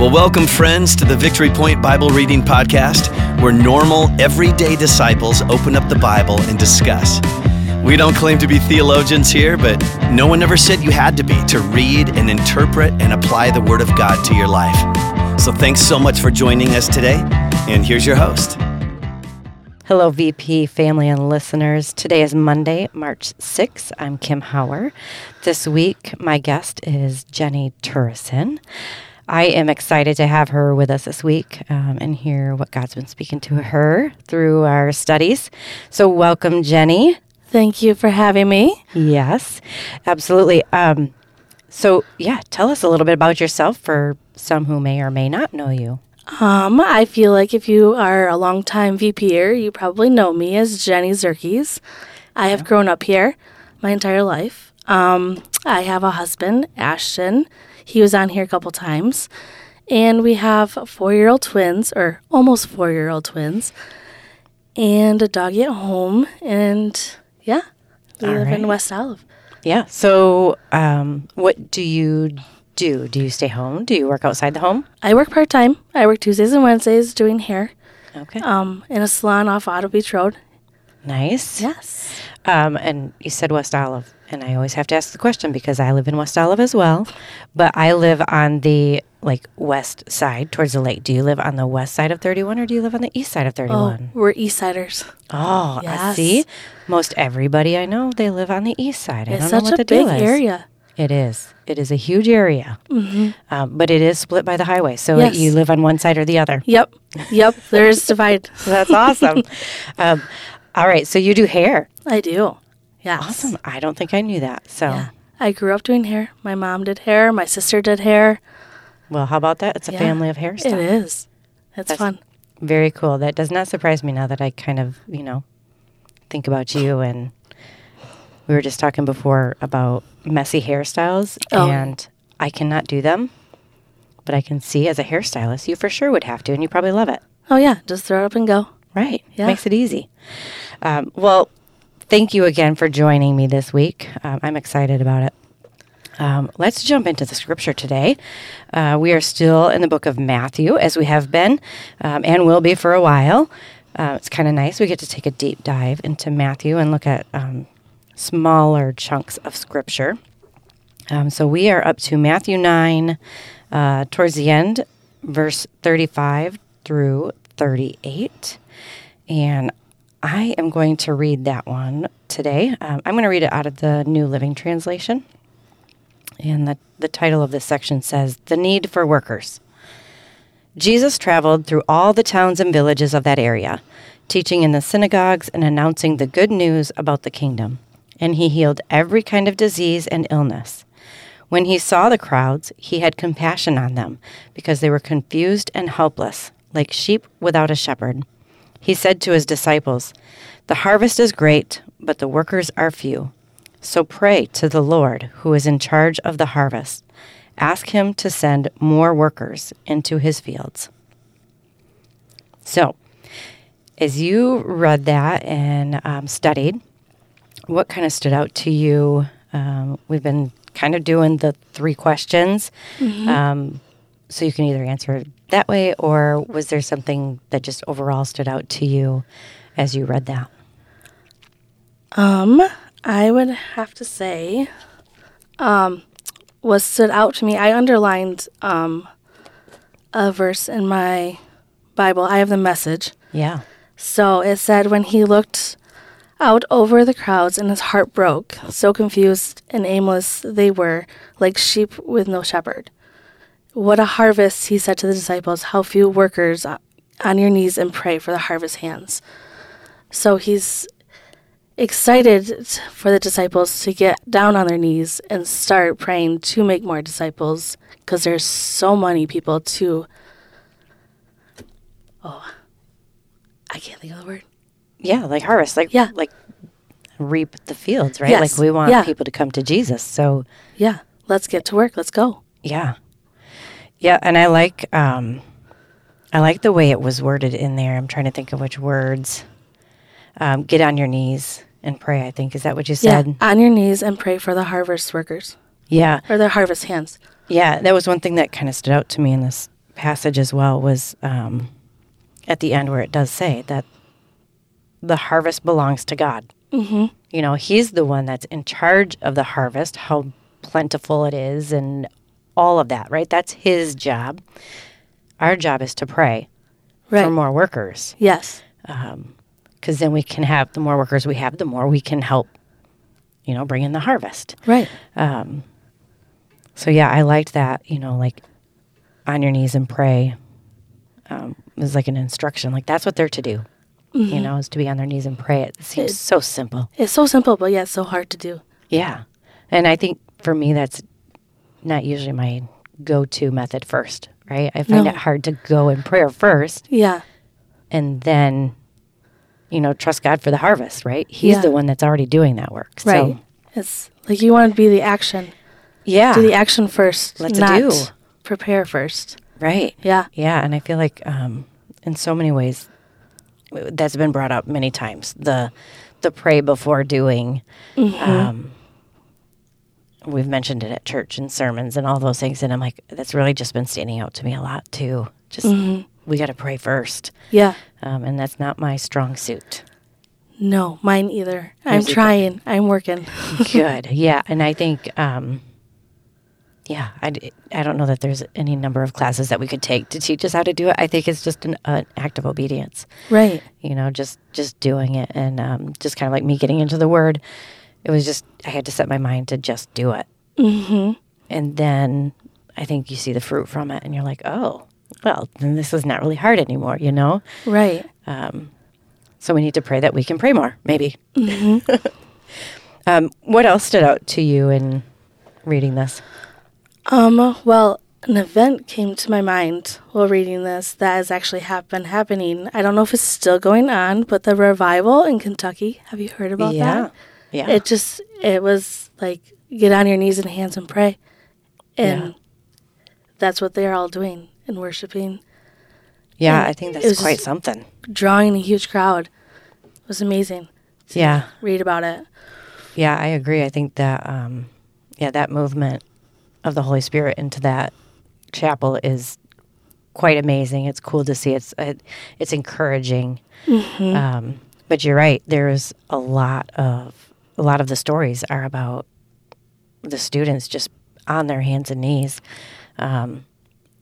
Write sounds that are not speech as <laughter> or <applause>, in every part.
Well, welcome, friends, to the Victory Point Bible Reading Podcast, where normal, everyday disciples open up the Bible and discuss. We don't claim to be theologians here, but no one ever said you had to be to read and interpret and apply the Word of God to your life. So thanks so much for joining us today, and here's your host. Hello, VP family and listeners. Today is Monday, March 6th. I'm Kim Hauer. This week, my guest is Jenny Turrison. I am excited to have her with us this week um, and hear what God's been speaking to her through our studies. So, welcome, Jenny. Thank you for having me. Yes, absolutely. Um, so, yeah, tell us a little bit about yourself for some who may or may not know you. Um, I feel like if you are a longtime VPer, you probably know me as Jenny Zerkes. I have grown up here my entire life. Um, I have a husband, Ashton. He was on here a couple times. And we have four year old twins, or almost four year old twins, and a doggy at home. And yeah, we All live in. West Olive. Yeah. So, um, what do you do? Do you stay home? Do you work outside the home? I work part time. I work Tuesdays and Wednesdays doing hair Okay. um, in a salon off Ottawa Beach Road. Nice. Yes. Um, and you said West Olive, and I always have to ask the question because I live in West Olive as well, but I live on the like west side towards the lake. Do you live on the west side of 31 or do you live on the east side of Oh, 31? we're East Siders. Oh, I see. Most everybody I know, they live on the east side. I It's don't know such what a the deal big is. area. It is. It is a huge area, mm-hmm. um, but it is split by the highway. So Yes. you live on one side or the other. Yep. Yep. There's <laughs> divide. That's awesome. <laughs> um, all right. So you do hair. I do. Yeah. Awesome. I don't think I knew that. So, Yeah. I grew up doing hair. My mom did hair. My sister did hair. well, how about that? It's a Yeah. family of hair stuff. It is. It's That's- fun. Very cool. That does not surprise me now that I kind of, you know, think about you. And we were just talking before about messy hairstyles, Oh. and I cannot do them. But I can see as a hairstylist, you for sure would have to, and you probably love it. Oh yeah. Just throw it up and go. Right. Yeah. Makes it easy. Um, well, thank you again for joining me this week. Um, I'm excited about it. Um, let's jump into the scripture today. Uh, we are still in the book of Matthew, as we have been um, and will be for a while. Uh, it's kind of nice. We get to take a deep dive into Matthew and look at um, smaller chunks of scripture. Um, so we are up to Matthew 9, uh, towards the end, verse 35 through 38. And I am going to read that one today. Um, I'm going to read it out of the New Living Translation. And the, the title of this section says The Need for Workers. Jesus traveled through all the towns and villages of that area, teaching in the synagogues and announcing the good news about the kingdom. And he healed every kind of disease and illness. When he saw the crowds, he had compassion on them because they were confused and helpless, like sheep without a shepherd. He said to his disciples, The harvest is great, but the workers are few. So pray to the Lord who is in charge of the harvest. Ask him to send more workers into his fields. So, as you read that and um, studied, what kind of stood out to you? Um, we've been kind of doing the three questions. Um, so you can either answer that way, or was there something that just overall stood out to you as you read that? Um, I would have to say, um, what stood out to me. I underlined um a verse in my Bible. I have the message. Yeah. So it said, when he looked out over the crowds and his heart broke, so confused and aimless they were, like sheep with no shepherd. What a harvest, he said to the disciples, how few workers on your knees and pray for the harvest hands. So he's excited for the disciples to get down on their knees and start praying to make more disciples because there's so many people to. Oh, I can't think of the word. Yeah, like harvest, like Yeah. like reap the fields, right? Yes. Like we want Yeah. people to come to Jesus. So Yeah, let's get to work. Let's go. yeah, yeah, and I like um, I like the way it was worded in there. I'm trying to think of which words. Um, get on your knees and pray. I think is that what you Yeah, said? on your knees and pray for the harvest workers Yeah, or the harvest hands. yeah. That was one thing that kind of stood out to me in this passage as well was um, at the end where it does say that the harvest belongs to God. Mm-hmm. You know, He's the one that's in charge of the harvest, how plentiful it is, and all of that, right? That's His job. Our job is to pray Right. for more workers Yes. Um, because then we can have the more workers we have, the more we can help, you know, bring in the harvest. Right. Um, so yeah, I liked that. You know, like on your knees and pray. Um, was like an instruction. Like that's what they're to do. You mm-hmm. know, is to be on their knees and pray. It seems so simple. It's so simple, but yet so hard to do. Yeah, and I think for me that's not usually my go-to method first. Right? I find No. it hard to go in prayer first Yeah. and then, you know, trust God for the harvest. Right? He's Yeah. the one that's already doing that work. Right. So, It's like you want to be the action. yeah. Do the action first. Let's not do. prepare first. Right. Yeah. Yeah, and I feel like um, in so many ways that's been brought up many times. The the pray before doing. Um, we've mentioned it at church and sermons and all those things, and I'm like, that's really just been standing out to me a lot too. Just we got to pray first, Yeah. um, and that's not my strong suit. No, mine either. I'm either. trying. I'm working. <laughs> Good, yeah, and I think. Um, yeah, I don't know that there's any number of classes that we could take to teach us how to do it. I think it's just an, an act of obedience. right. you know just just doing it and um, just kind of like me getting into the word it was just i had to set my mind to just do it mm-hmm. and then i think you see the fruit from it and you're like oh well then this is not really hard anymore you know Right. so we need to pray that we can pray more maybe <laughs> um, what else stood out to you in reading this Um, well, an event came to my mind while reading this that has actually hap- been happening. I don't know if it's still going on, but the revival in Kentucky. Have you heard about yeah that? Yeah It just, it was like, get on your knees and hands and pray. And Yeah. that's what they're all doing and worshiping, yeah and i think that's quite something drawing a huge crowd. It was amazing. yeah Read about it. Yeah, I agree. I think that um, yeah, that movement of the Holy Spirit into that chapel is quite amazing. It's cool to see. It's it, it's encouraging. Um, but you're right. There's a lot of a lot of the stories are about the students just on their hands and knees. Um,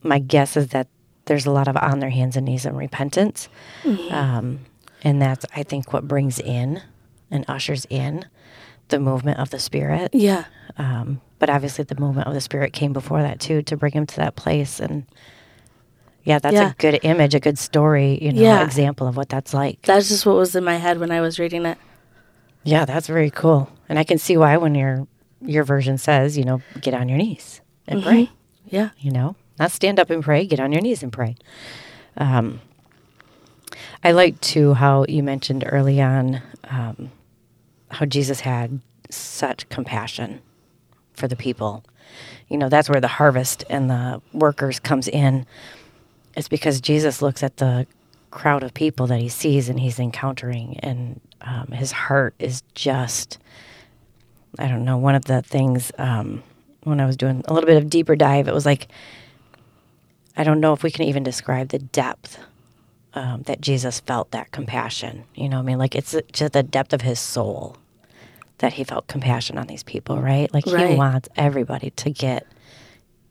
my guess is that there's a lot of on their hands and knees and repentance, um, and that's I think what brings in and ushers in the movement of the Spirit. Yeah. Um, but obviously, the movement of the Spirit came before that too to bring him to that place. And yeah, that's Yeah. a good image, a good story, you know, Yeah. example of what that's like. That's just what was in my head when I was reading it. Yeah, that's very cool. And I can see why when your your version says, you know, get on your knees and pray. Yeah. You know, not stand up and pray, get on your knees and pray. Um, I like too how you mentioned early on um, how Jesus had such compassion for the people. You know, that's where the harvest and the workers comes in. It's because Jesus looks at the crowd of people that he sees and he's encountering, and um, his heart is just, I don't know, one of the things um, when I was doing a little bit of deeper dive, it was like, I don't know if we can even describe the depth um, that Jesus felt that compassion. You know, what I mean, like it's just the depth of his soul that he felt compassion on these people, right? Like he wants everybody to get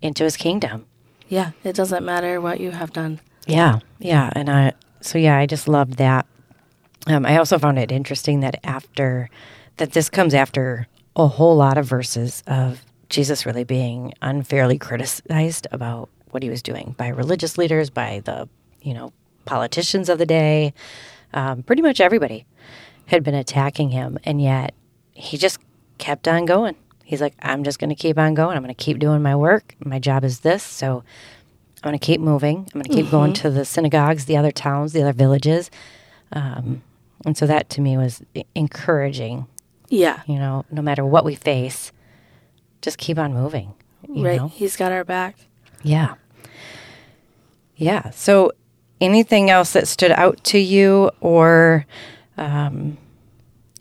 into his kingdom. Yeah. It doesn't matter what you have done. Yeah, yeah, and I so yeah, I just loved that. Um, I also found it interesting that after that this comes after a whole lot of verses of Jesus really being unfairly criticized about what he was doing by religious leaders, by the you know politicians of the day, um, pretty much everybody had been attacking him, and yet he just kept on going. He's like, I'm just going to keep on going. I'm going to keep doing my work. My job is this, so I'm going to keep moving. I'm going to keep going to the synagogues, the other towns, the other villages. Um, and so that to me was encouraging. Yeah. You know, no matter what we face, just keep on moving. You right. know? He's got our back. Yeah. Yeah. So, anything else that stood out to you, or um,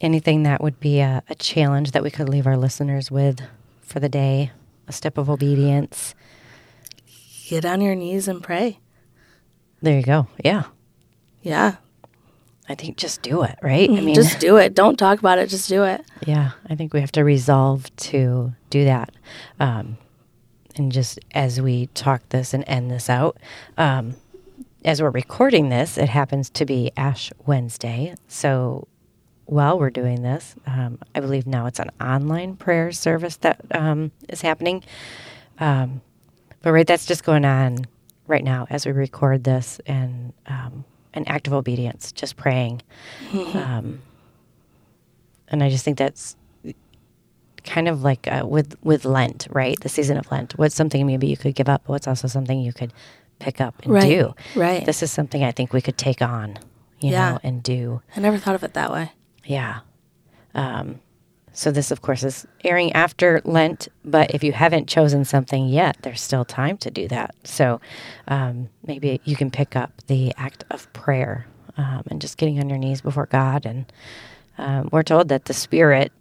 anything that would be a, a challenge that we could leave our listeners with for the day? A step of obedience. Get on your knees and pray. There you go. Yeah. Yeah. I think just do it, right? I mean, just do it. Don't talk about it. Just do it. yeah, I think we have to resolve to do that. Um, and just as we talk this and end this out, um, as we're recording this, it happens to be Ash Wednesday. So while we're doing this, um, I believe now it's an online prayer service that um, is happening. Um, but right, that's just going on right now as we record this, and um, an act of obedience, just praying. Um, and I just think that's kind of like uh, with with Lent, right? The season of Lent. What's something maybe you could give up, but what's also something you could pick up and Right, do. right. This is something I think we could take on, you Yeah. know, and do. I never thought of it that way. Yeah. Um, so this, of course, is airing after Lent. But if you haven't chosen something yet, there's still time to do that. So um, maybe you can pick up the act of prayer um, and just getting on your knees before God. And um, we're told that the Spirit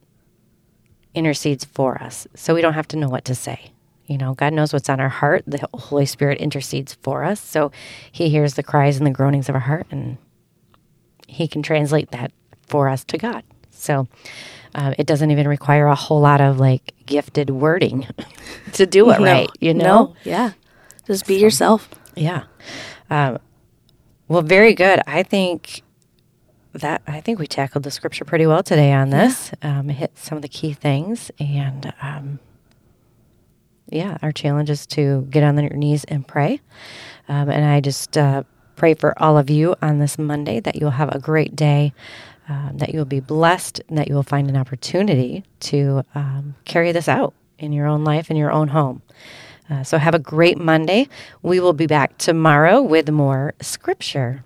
intercedes for us, so we don't have to know what to say. You know, God knows what's on our heart. The Holy Spirit intercedes for us, so He hears the cries and the groanings of our heart, and He can translate that for us to God. So uh, it doesn't even require a whole lot of like gifted wording <laughs> to do it No. right. You know, No. Yeah. Just be yourself. yeah. Um, well, very good. I think that I think we tackled the scripture pretty well today on this. Um, hit some of the key things, and um, yeah, our challenge is to get on your knees and pray. Um, and I just uh, pray for all of you on this Monday that you'll have a great day. Um, that you'll be blessed and that you will find an opportunity to um, carry this out in your own life, in your own home. Uh, so have a great Monday. We will be back tomorrow with more scripture.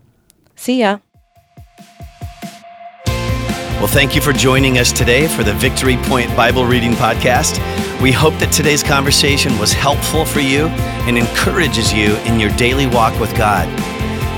See ya. Well, thank you for joining us today for the Victory Point Bible Reading Podcast. We hope that today's conversation was helpful for you and encourages you in your daily walk with God.